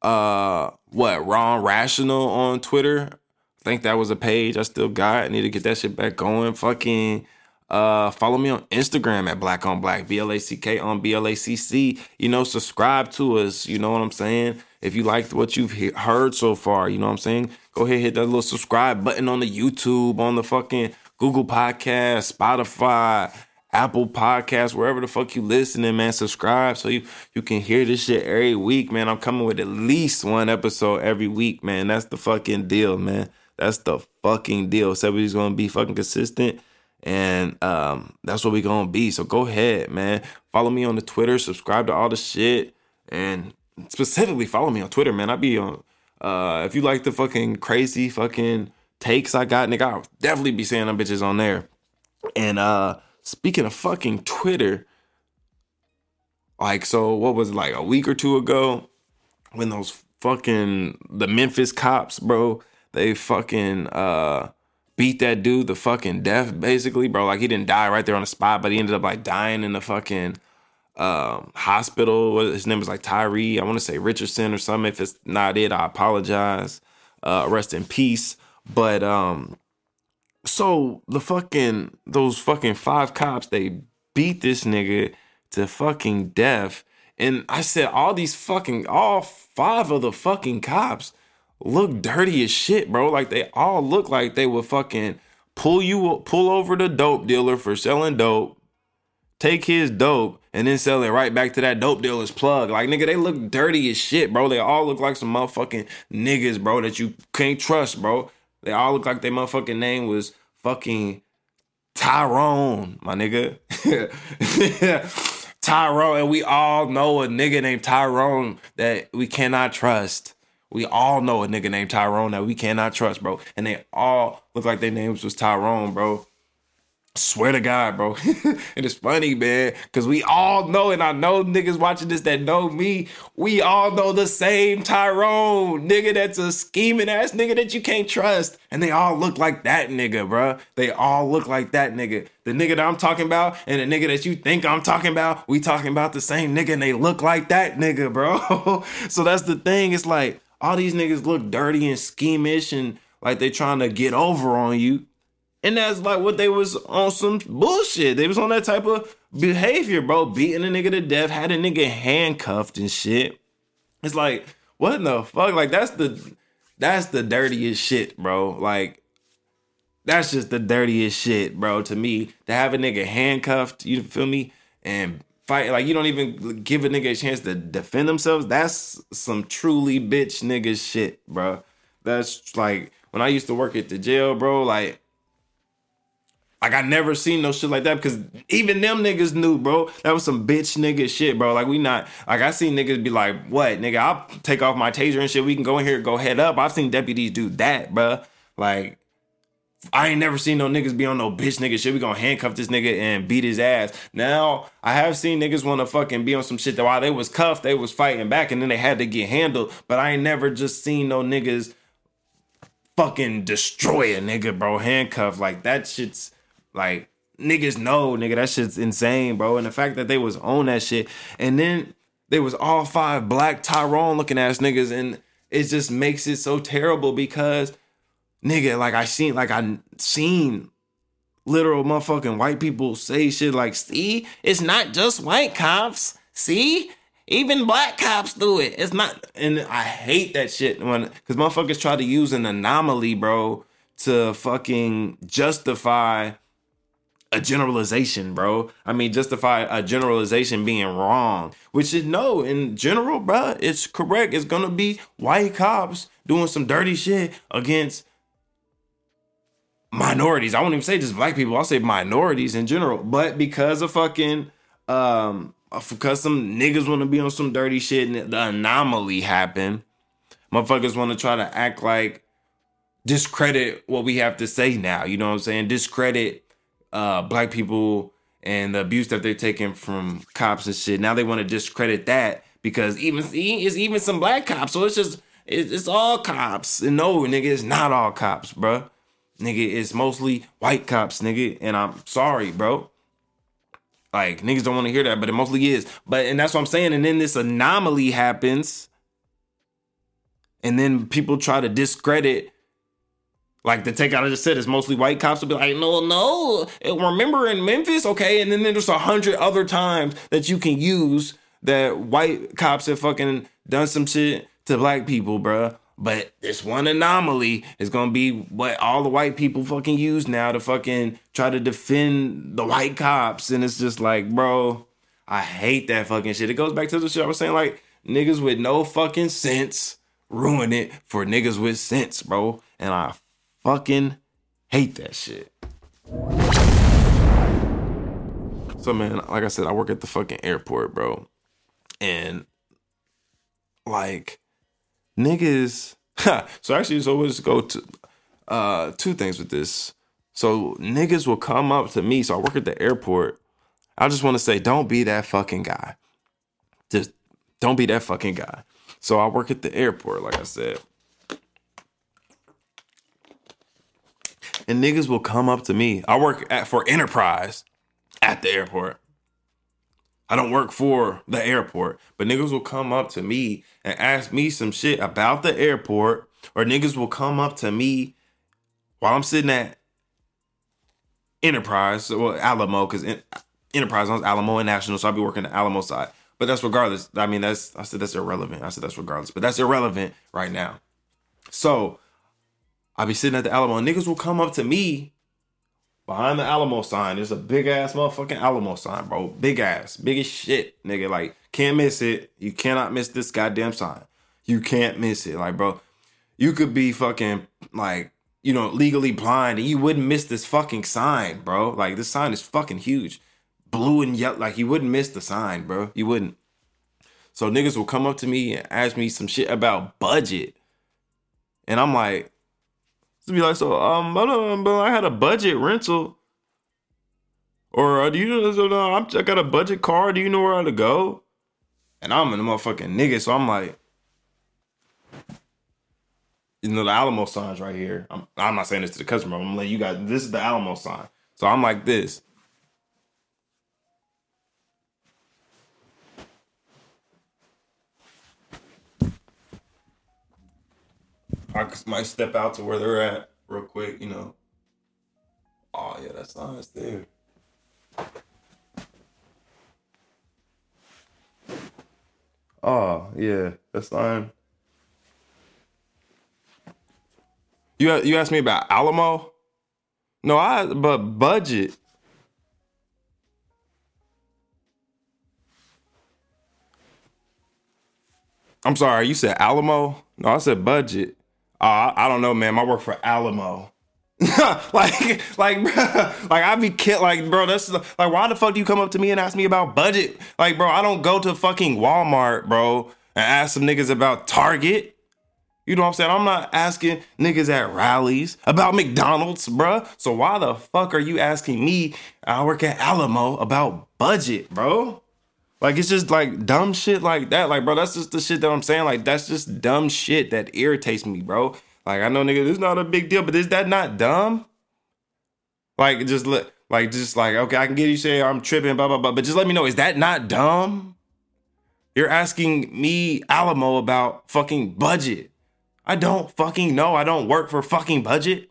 uh what Ron Rational on Twitter. I think that was a page I still got. I need to get that shit back going. Fucking uh, follow me on Instagram at Black on Black, B L A C K on B L A C C. You know, subscribe to us. You know what I'm saying? If you liked what you've he- heard so far, you know what I'm saying? Go ahead, hit that little subscribe button on the YouTube, on the fucking Google Podcast, Spotify, Apple Podcast, wherever the fuck you listening, man. Subscribe so you you can hear this shit every week, man. I'm coming with at least one episode every week, man. That's the fucking deal, man. That's the fucking deal. Somebody's gonna be fucking consistent And um, that's what we gonna be. So go ahead, man. Follow me on the Twitter, subscribe to all the shit, and specifically follow me on Twitter, man. I'd be on uh if you like the fucking crazy fucking takes I got, nigga, I'll definitely be saying them bitches on there. And uh speaking of fucking Twitter, like so what was it like a week or two ago when those fucking the Memphis cops, bro, they fucking uh beat that dude the fucking death basically, bro. Like he didn't die right there on the spot, but he ended up like dying in the fucking um hospital. His name was like Tyree. I want to say Richardson or something. If it's not it, I apologize. Uh rest in peace. But um so the fucking those fucking five cops they beat this nigga to fucking death. And I said all these fucking all five of the fucking cops look dirty as shit, bro. Like they all look like they would fucking pull you pull over the dope dealer for selling dope, take his dope, and then sell it right back to that dope dealer's plug. Like nigga, they look dirty as shit, bro. They all look like some motherfucking niggas, bro, that you can't trust, bro. They all look like their motherfucking name was fucking Tyrone, my nigga. Tyrone, and we all know a nigga named Tyrone that we cannot trust. We all know a nigga named Tyrone that we cannot trust, bro. And they all look like their names was Tyrone, bro. Swear to God, bro. and it's funny, man, because we all know, and I know niggas watching this that know me, we all know the same Tyrone, nigga that's a scheming ass nigga that you can't trust. And they all look like that nigga, bro. They all look like that nigga. The nigga that I'm talking about and the nigga that you think I'm talking about, we talking about the same nigga and they look like that nigga, bro. so that's the thing. It's like all these niggas look dirty and schemish and like they trying to get over on you. And that's like what they was on some bullshit. They was on that type of behavior, bro. Beating a nigga to death, had a nigga handcuffed and shit. It's like, what in the fuck? Like that's the that's the dirtiest shit, bro. Like that's just the dirtiest shit, bro, to me. To have a nigga handcuffed, you feel me? And fight like you don't even give a nigga a chance to defend themselves. That's some truly bitch nigga shit, bro. That's like when I used to work at the jail, bro, like like I never seen no shit like that because even them niggas knew, bro. That was some bitch nigga shit, bro. Like we not like I seen niggas be like, what, nigga? I'll take off my taser and shit. We can go in here, go head up. I've seen deputies do that, bro. Like I ain't never seen no niggas be on no bitch nigga shit. We gonna handcuff this nigga and beat his ass. Now I have seen niggas wanna fucking be on some shit that while they was cuffed, they was fighting back and then they had to get handled. But I ain't never just seen no niggas fucking destroy a nigga, bro. Handcuff like that shit's like niggas know, nigga. That shit's insane, bro. And the fact that they was on that shit, and then they was all five black Tyrone looking ass niggas, and it just makes it so terrible because nigga, like I seen, like I seen literal motherfucking white people say shit like, see, it's not just white cops. See, even black cops do it. It's not, and I hate that shit when because motherfuckers try to use an anomaly, bro, to fucking justify a generalization, bro. I mean, justify a generalization being wrong, which is no, in general, bro, it's correct. It's gonna be white cops doing some dirty shit against minorities. I won't even say just black people. I'll say minorities in general. But because of fucking um because some niggas want to be on some dirty shit and the anomaly happened, motherfuckers want to try to act like discredit what we have to say now. You know what I'm saying? Discredit uh black people and the abuse that they're taking from cops and shit. Now they want to discredit that because even it's even some black cops. So it's just it's, it's all cops. And no, nigga, it's not all cops, bro. Nigga, it's mostly white cops, nigga. And I'm sorry, bro. Like niggas don't want to hear that, but it mostly is. But and that's what I'm saying. And then this anomaly happens, and then people try to discredit. Like the takeout I just said is mostly white cops will be like, no, no. Remember in Memphis, okay? And then there's a hundred other times that you can use that white cops have fucking done some shit to black people, bruh. But this one anomaly is gonna be what all the white people fucking use now to fucking try to defend the white cops. And it's just like, bro, I hate that fucking shit. It goes back to the shit I was saying, like, niggas with no fucking sense ruin it for niggas with sense, bro. And I fucking hate that shit. So man, like I said, I work at the fucking airport, bro. And like niggas so actually so let's go to uh two things with this. So niggas will come up to me. So I work at the airport. I just want to say, don't be that fucking guy. Just don't be that fucking guy. So I work at the airport, like I said. And niggas will come up to me. I work at for Enterprise at the airport. I don't work for the airport, but niggas will come up to me and ask me some shit about the airport, or niggas will come up to me while I'm sitting at Enterprise, well, Alamo, because Enterprise owns Alamo and National, so I'll be working the Alamo side. But that's regardless. I mean, that's I said that's irrelevant. I said that's regardless, but that's irrelevant right now. So I'll be sitting at the Alamo, niggas will come up to me behind the Alamo sign. There's a big ass motherfucking Alamo sign, bro. Big ass, big as shit, nigga. Like can't miss it. You cannot miss this goddamn sign. You can't miss it, like bro. You could be fucking like you know legally blind, and you wouldn't miss this fucking sign, bro. Like this sign is fucking huge, blue and yellow. Like you wouldn't miss the sign, bro. You wouldn't. So niggas will come up to me and ask me some shit about budget, and I'm like, be like, so um, but, I had a budget rental. Or uh, do you know? I'm, I got a budget car. Do you know where I to go? And I'm a motherfucking nigga, so I'm like, you know, the Alamo signs right here. I'm, I'm not saying this to the customer. I'm like, you got this is the Alamo sign. So I'm like this. I might step out to where they're at real quick, you know. Oh yeah, that's sign's there. Oh yeah, that's fine. You you asked me about Alamo? No, I but budget. I'm sorry, you said Alamo? No, I said budget. Uh, I, don't know, man. I work for Alamo. like, like, bro, like I be kid, like, bro. That's like, why the fuck do you come up to me and ask me about budget? Like, bro, I don't go to fucking Walmart, bro, and ask some niggas about Target. You know what I'm saying? I'm not asking niggas at Rally's about McDonald's, bro. So why the fuck are you asking me? I work at Alamo about budget, bro. Like it's just like dumb shit like that. Like, bro, that's just the shit that I'm saying. Like, that's just dumb shit that irritates me, bro. Like, I know nigga, this is not a big deal, but is that not dumb? Like, just look like just like, okay, I can get you say I'm tripping, blah, blah, blah. But just let me know, is that not dumb? You're asking me, Alamo, about fucking budget. I don't fucking know. I don't work for fucking budget.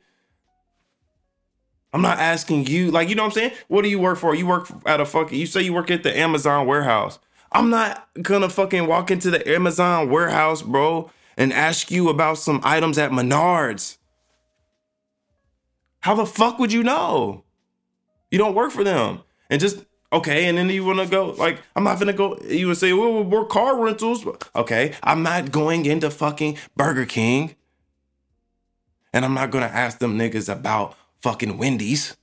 I'm not asking you, like, you know what I'm saying? What do you work for? You work at a fucking, you say you work at the Amazon warehouse. I'm not gonna fucking walk into the Amazon warehouse, bro, and ask you about some items at Menards. How the fuck would you know? You don't work for them. And just, okay, and then you wanna go, like, I'm not gonna go, you would say, well, we're car rentals. Okay, I'm not going into fucking Burger King. And I'm not gonna ask them niggas about fucking Wendy's.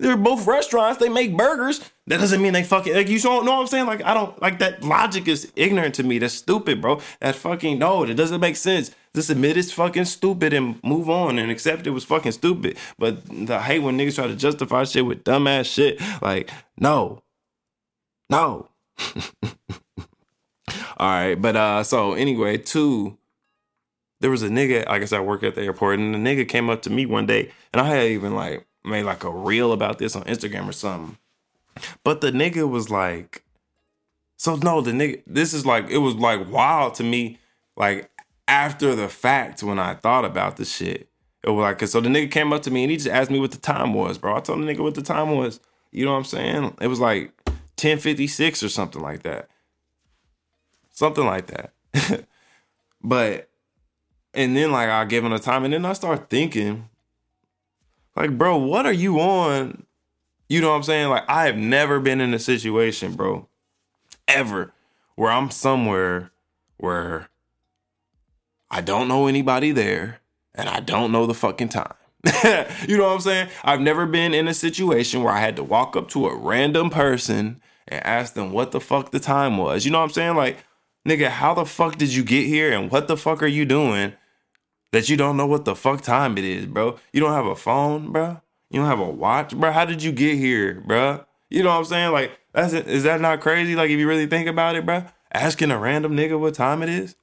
They're both restaurants. They make burgers. That doesn't mean they fucking like you don't know what I'm saying. Like I don't like that logic is ignorant to me. That's stupid, bro. That fucking no, it doesn't make sense. Just admit it's fucking stupid and move on and accept it was fucking stupid. But the I hate when niggas try to justify shit with dumbass shit. Like no, no. All right, but uh, so anyway, two there was a nigga, like I said, I work at the airport, and the nigga came up to me one day, and I had even like made like a reel about this on Instagram or something. But the nigga was like, so no, the nigga, this is like, it was like wild to me, like after the fact when I thought about the shit. It was like, so the nigga came up to me and he just asked me what the time was, bro. I told the nigga what the time was. You know what I'm saying? It was like 1056 or something like that. Something like that. but and then like I give him the time, and then I start thinking, like, bro, what are you on? You know what I'm saying? Like, I have never been in a situation, bro, ever, where I'm somewhere where I don't know anybody there and I don't know the fucking time. you know what I'm saying? I've never been in a situation where I had to walk up to a random person and ask them what the fuck the time was. You know what I'm saying? Like, nigga, how the fuck did you get here and what the fuck are you doing that you don't know what the fuck time it is, bro? You don't have a phone, bro? You don't have a watch, bro? How did you get here, bro? You know what I'm saying? Like, that's it. Is that not crazy? Like, if you really think about it, bro, asking a random nigga what time it is.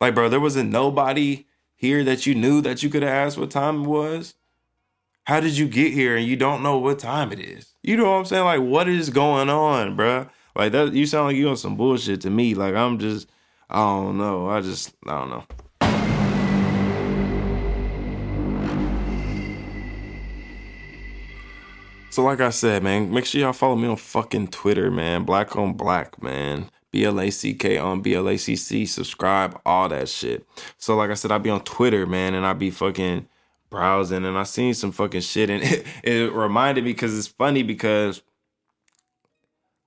Like, bro, there wasn't nobody here that you knew that you could have asked what time it was. How did you get here and you don't know what time it is? You know what I'm saying? Like, what is going on, bro? Like that, you sound like you on some bullshit to me. Like I'm just, I don't know. I just, I don't know. So like I said, man, make sure y'all follow me on fucking Twitter, man. Black on Black, man. B L A C K on B L A C C. Subscribe, all that shit. So like I said, I be on Twitter, man, and I be fucking browsing, and I seen some fucking shit, and it, it reminded me because it's funny because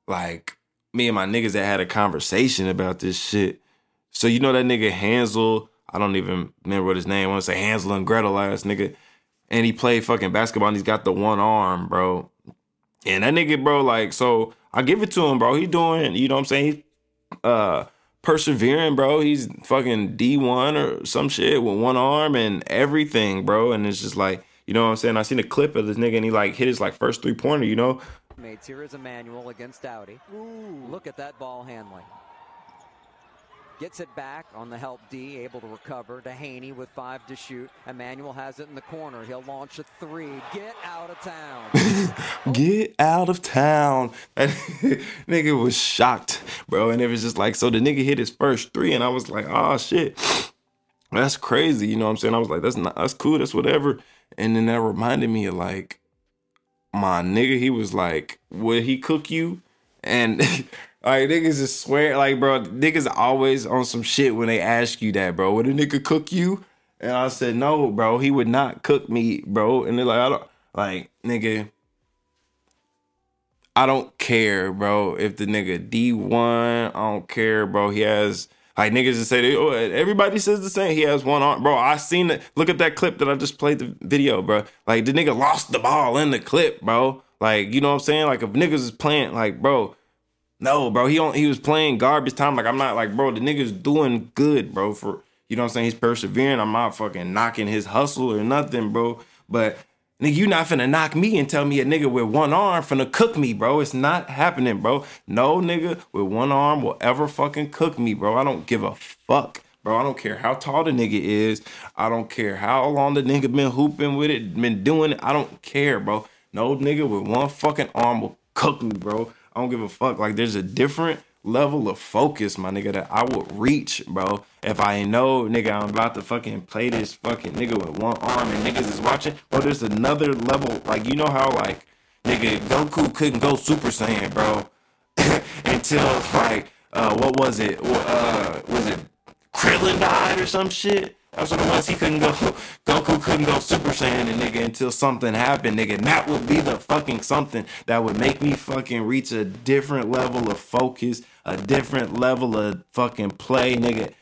like me and my niggas that had a conversation about this shit. So you know that nigga Hansel, I don't even remember what his name. I want to say Hansel and Gretel ass nigga and he played fucking basketball and he's got the one arm, bro. And that nigga, bro, like, so I give it to him, bro. He doing, you know what I'm saying? He uh persevering, bro. He's fucking D1 or some shit with one arm and everything, bro. And it's just like, you know what I'm saying? I seen a clip of this nigga and he like hit his like first three pointer, you know? Mates, here is Emmanuel against Dowdy. Look at that ball handling. Gets it back on the help D, able to recover to Haney with five to shoot. Emmanuel has it in the corner. He'll launch a three. Get out of town. Get out of town. That nigga was shocked, bro. And it was just like, so the nigga hit his first three, and I was like, oh shit. That's crazy. You know what I'm saying? I was like, that's not that's cool, that's whatever. And then that reminded me of like my nigga, he was like, Would he cook you? And like niggas just swear, like, bro, niggas always on some shit when they ask you that, bro. Would a nigga cook you? And I said, No, bro, he would not cook me, bro. And they're like, I don't like, nigga. I don't care, bro. If the nigga D1, I don't care, bro. He has like niggas just say, oh, everybody says the same. He has one arm, bro. I seen it. Look at that clip that I just played the video, bro. Like the nigga lost the ball in the clip, bro. Like you know what I'm saying? Like if niggas is playing, like bro, no, bro. He on he was playing garbage time. Like I'm not like, bro. The nigga's doing good, bro. For you know what I'm saying? He's persevering. I'm not fucking knocking his hustle or nothing, bro. But Nigga, you not finna knock me and tell me a nigga with one arm finna cook me, bro. It's not happening, bro. No nigga with one arm will ever fucking cook me, bro. I don't give a fuck, bro. I don't care how tall the nigga is. I don't care how long the nigga been hooping with it, been doing it. I don't care, bro. No nigga with one fucking arm will cook me, bro. I don't give a fuck. Like, there's a different level of focus, my nigga, that I would reach, bro. If I know, nigga, I'm about to fucking play this fucking nigga with one arm and niggas is watching, bro, there's another level. Like, you know how, like, nigga, Goku couldn't go Super Saiyan, bro, until, like, uh, what was it? Uh, was it Krillin died or some shit? That's what it was. He couldn't go. Goku couldn't go Super Saiyan, and nigga, until something happened, nigga. And that would be the fucking something that would make me fucking reach a different level of focus, a different level of fucking play, nigga.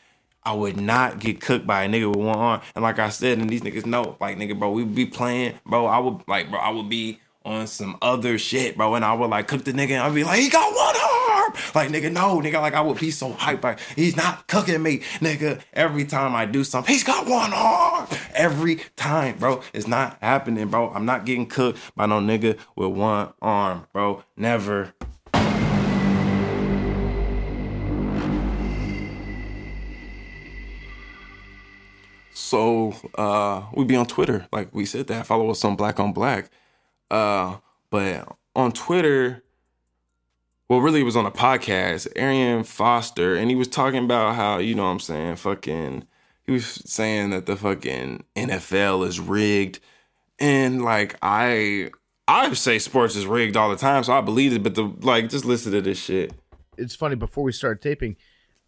I would not get cooked by a nigga with one arm. And like I said, and these niggas know, like nigga, bro, we be playing, bro. I would like, bro, I would be on some other shit, bro. And I would like cook the nigga and I'd be like, he got one. Like, nigga, no, nigga, like I would be so hyped. Like, he's not cooking me, nigga. Every time I do something, he's got one arm. Every time, bro. It's not happening, bro. I'm not getting cooked by no nigga with one arm, bro. Never. So uh we be on Twitter, like we said that. Follow us on Black on Black. Uh, but on Twitter, well, really, it was on a podcast, Arian Foster, and he was talking about how, you know what I'm saying, fucking, he was saying that the fucking NFL is rigged. And like, I, I say sports is rigged all the time, so I believe it, but the, like, just listen to this shit. It's funny, before we started taping,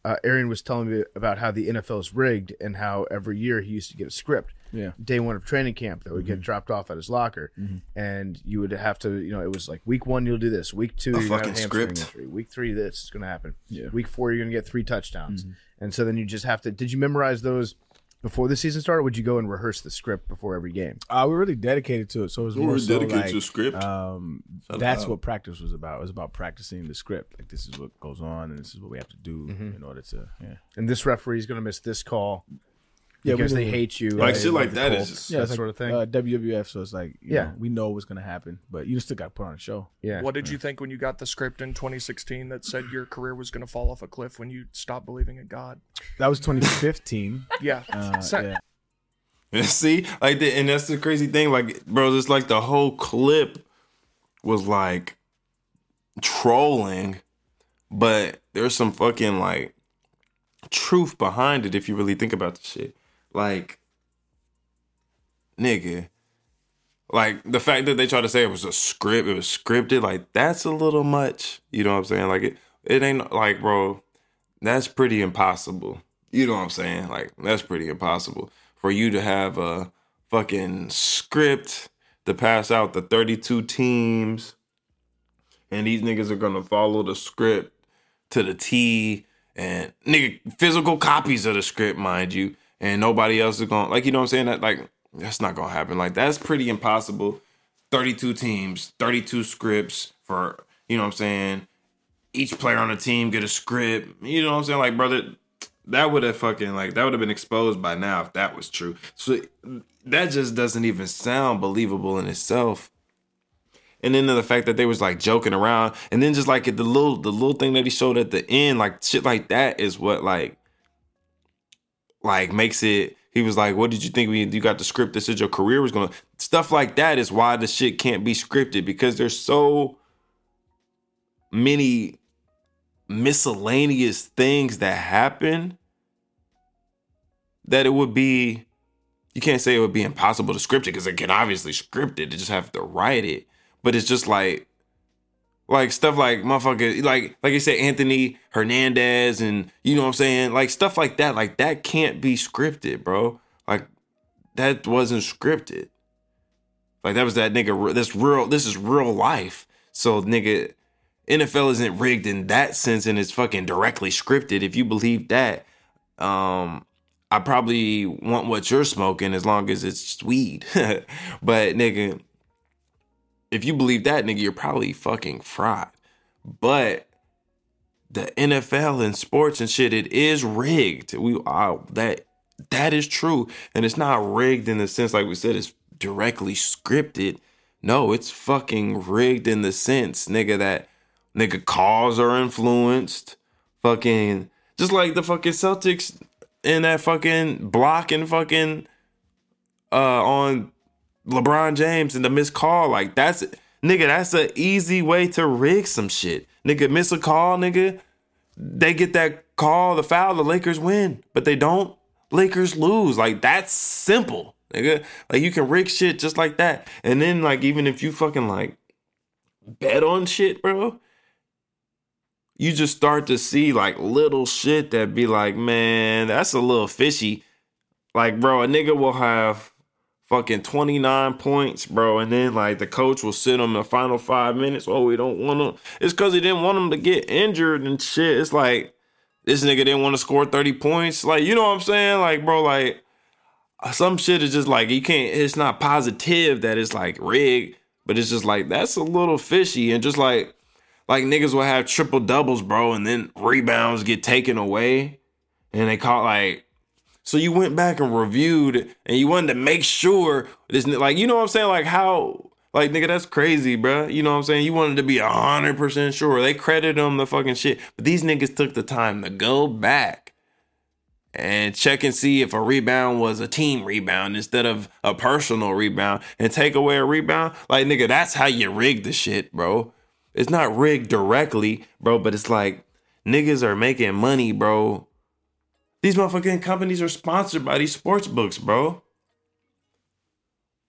uh, Arian was telling me about how the NFL is rigged and how every year he used to get a script Yeah. day one of training camp that would Mm-hmm. get dropped off at his locker, and you would have to, you know, it was like week one you'll do this, week two you're gonna have fucking script. injury, week three this is going to happen, Yeah. week four you're going to get three touchdowns, and so then you just have to. Did you memorize those before the season started? Would you go and rehearse the script before every game? Uh, we're really dedicated to it, so it was We're more so dedicated like, to script. Um, that's out. what practice was about. It was about practicing the script. Like this is what goes on, and this is what we have to do Mm-hmm. in order to. Yeah, And this referee is going to miss this call Yeah, because they hate you. Like and shit like that is that yeah, that it's like, sort of thing. Uh, WWF, so it's like you Yeah. know, we know what's gonna happen, but you still got to put on a show. yeah. What did you think when you got the script in 2016 that said your career was going to fall off a cliff when you stopped believing in God? That was 2015. Yeah. uh, So- yeah. See, like, the, and that's the crazy thing, like, bro, it's like the whole clip was like trolling, but there's some fucking like truth behind it if you really think about the shit. Like, nigga, like the fact that they try to say it was a script, it was scripted, like that's a little much. You know what I'm saying? Like it, it ain't like, bro, that's pretty impossible. You know what I'm saying? Like that's pretty impossible for you to have a fucking script to pass out the 32 teams, and these niggas are gonna follow the script to the T, and nigga physical copies of the script, mind you, and nobody else is gonna like you know what I'm saying? That like that's not gonna happen. Like that's pretty impossible. 32 teams, 32 scripts for you know what I'm saying. Each player on the team get a script. You know what I'm saying? Like brother, that would have fucking like that would have been exposed by now if that was true. So that just doesn't even sound believable in itself. And then the fact that they was like joking around, and then just like the little the little thing that he showed at the end, like shit like that is what like like makes it. He was like, "What did you think when you got the script that said your career was gonna?" Stuff like that is why the shit can't be scripted because there's so many miscellaneous things that happen that it would be you can't say it would be impossible to script it because it can obviously script it. You just have to write it. But it's just like like stuff like motherfucker like like you said Anthony Hernandez and you know what I'm saying? Like stuff like that. Like that can't be scripted, bro. Like that wasn't scripted. Like that was that nigga this real this is real life. So nigga NFL isn't rigged in that sense and it's fucking directly scripted. If you believe that, um, I probably want what you're smoking as long as it's weed. but nigga, if you believe that, nigga, you're probably fucking fried. But the NFL and sports and shit, it is rigged. We are that that is true. And it's not rigged in the sense like we said, it's directly scripted. No, it's fucking rigged in the sense, nigga, that nigga calls are influenced. Fucking just like the fucking Celtics in that fucking block and fucking uh on LeBron James and the missed call. Like that's nigga, that's an easy way to rig some shit. Nigga miss a call, nigga. They get that call, the foul, the Lakers win. But they don't. Lakers lose. Like that's simple. Nigga. Like you can rig shit just like that. And then like even if you fucking like bet on shit, bro, you just start to see like little shit that be like, man, that's a little fishy. Like, bro, a nigga will have fucking 29 points, bro, and then like the coach will sit him the final five minutes. Oh, we don't want him. It's because he didn't want him to get injured and shit. It's like this nigga didn't want to score 30 points. Like, you know what I'm saying? Like, bro, like some shit is just like you can't, it's not positive that it's like rigged, but it's just like that's a little fishy. And just like, like niggas will have triple doubles, bro, and then rebounds get taken away. And they call like so you went back and reviewed and you wanted to make sure this like you know what I'm saying? Like how like nigga, that's crazy, bro. You know what I'm saying? You wanted to be hundred percent sure. They credit them the fucking shit. But these niggas took the time to go back and check and see if a rebound was a team rebound instead of a personal rebound and take away a rebound. Like nigga, that's how you rig the shit, bro. It's not rigged directly, bro, but it's like niggas are making money, bro. These motherfucking companies are sponsored by these sports books, bro.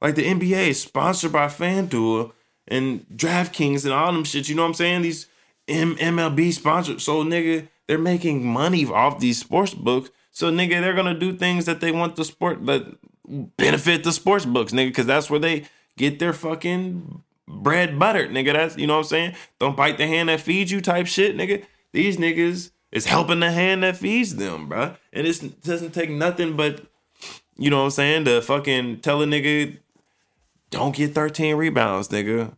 Like the NBA is sponsored by FanDuel and DraftKings and all them shit. You know what I'm saying? These M- MLB sponsored. So nigga, they're making money off these sports books. So nigga, they're gonna do things that they want the sport that benefit the sports books, nigga, because that's where they get their fucking bread buttered, nigga. That's you know what I'm saying? Don't bite the hand that feeds you type shit, nigga. These niggas is helping the hand that feeds them, bruh. And it's, it doesn't take nothing but You know what I'm saying? To fucking tell a nigga, don't get 13 rebounds, nigga.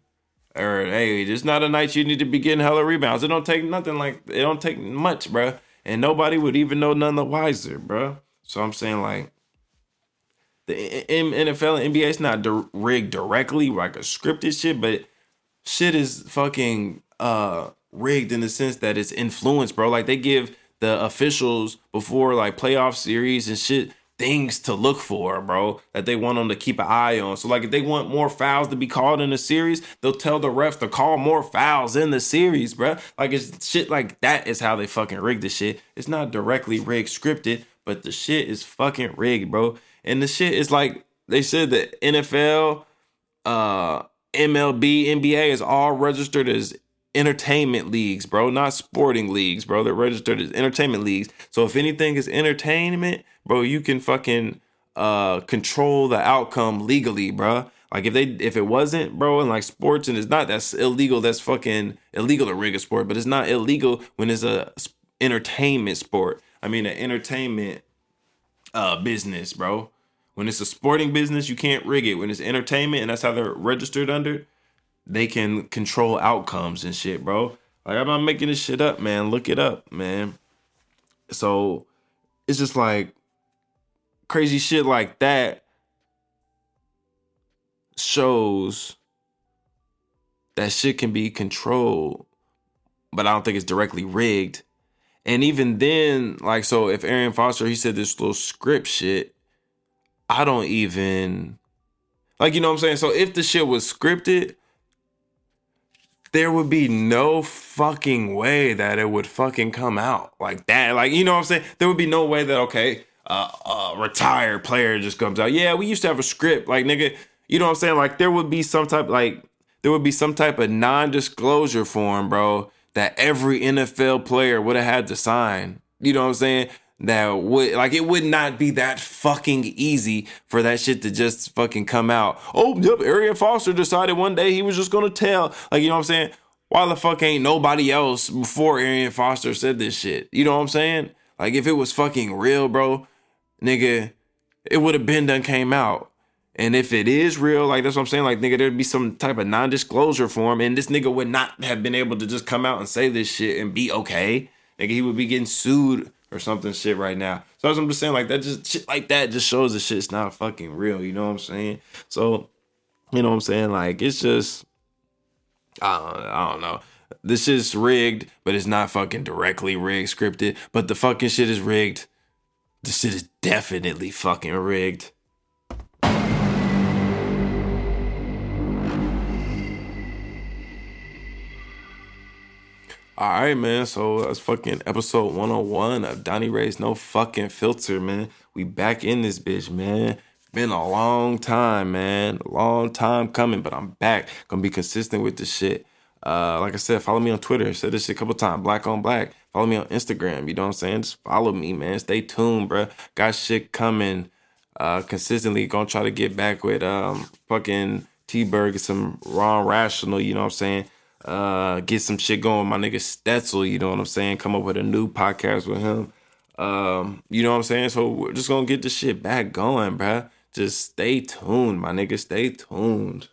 Or hey, it's not a night you need to be getting hella rebounds. It don't take nothing like it don't take much, bruh. And nobody would even know none the wiser, bruh. So I'm saying like the NFL and NBA is not rigged directly like a scripted shit, but shit is fucking uh rigged in the sense that it's influenced, bro. Like they give the officials before like playoff series and shit things to look for, bro, that they want them to keep an eye on. So like if they want more fouls to be called in the series, they'll tell the refs to call more fouls in the series, bro. Like it's shit like that is how they fucking rig the shit. It's not directly rigged scripted, but the shit is fucking rigged, bro. And the shit is like they said the NFL, uh, MLB, NBA is all registered as entertainment leagues, bro, not sporting leagues, bro. They're registered as entertainment leagues. So if anything is entertainment, bro, you can fucking uh control the outcome legally, bro. Like if they if it wasn't, bro, and like sports and it's not that's illegal, that's fucking illegal to rig a sport, but it's not illegal when it's a entertainment sport. I mean an entertainment uh business, bro. When it's a sporting business, you can't rig it. When it's entertainment and that's how they're registered under, they can control outcomes and shit, bro. Like I'm not making this shit up, man. Look it up, man. So it's just like crazy shit like that shows that shit can be controlled, but I don't think it's directly rigged. And even then, like, so if Arian Foster, he said this little script shit, I don't even, like, you know what I'm saying? So if the shit was scripted, there would be no fucking way that it would fucking come out like that. Like, you know what I'm saying? There would be no way that, okay, uh, a retired player just comes out. Yeah, we used to have a script. Like, nigga, you know what I'm saying? Like, there would be some type, like, there would be some type of non disclosure form, bro, that every NFL player would have had to sign. You know what I'm saying? That would like it would not be that fucking easy for that shit to just fucking come out. Oh, yep, Arian Foster decided one day he was just gonna tell. Like, you know what I'm saying? Why the fuck ain't nobody else before Arian Foster said this shit? You know what I'm saying? Like if it was fucking real, bro, nigga, it would have been done came out. And if it is real, like that's what I'm saying, like nigga, there'd be some type of non-disclosure form, and this nigga would not have been able to just come out and say this shit and be okay. Nigga, he would be getting sued or something shit right now. So I'm just saying, like that just shit like that just shows the shit's not fucking real. You know what I'm saying? So, you know what I'm saying? Like it's just I don't, I don't know. This shit's rigged, but it's not fucking directly rigged, scripted. But the fucking shit is rigged. The shit is definitely fucking rigged. All right, man. So that's fucking episode 101 of Donnie Ray's No Fucking Filter, man. We back in this bitch, man. Been a long time, man. Long time coming, but I'm back. Gonna be consistent with this shit. Uh, like I said, follow me on Twitter. Said this shit a couple times. Black on Black. Follow me on Instagram. You know what I'm saying? Just follow me, man. Stay tuned, bruh. Got shit coming. Uh, consistently gonna try to get back with um fucking T Berg and some Ron Rational. You know what I'm saying? Uh, get some shit going. My nigga Stetzel. You know what I'm saying? Come up with a new podcast with him. Um, you know what I'm saying? So we're just gonna get this shit back going, bruh. Just stay tuned, my nigga. Stay tuned.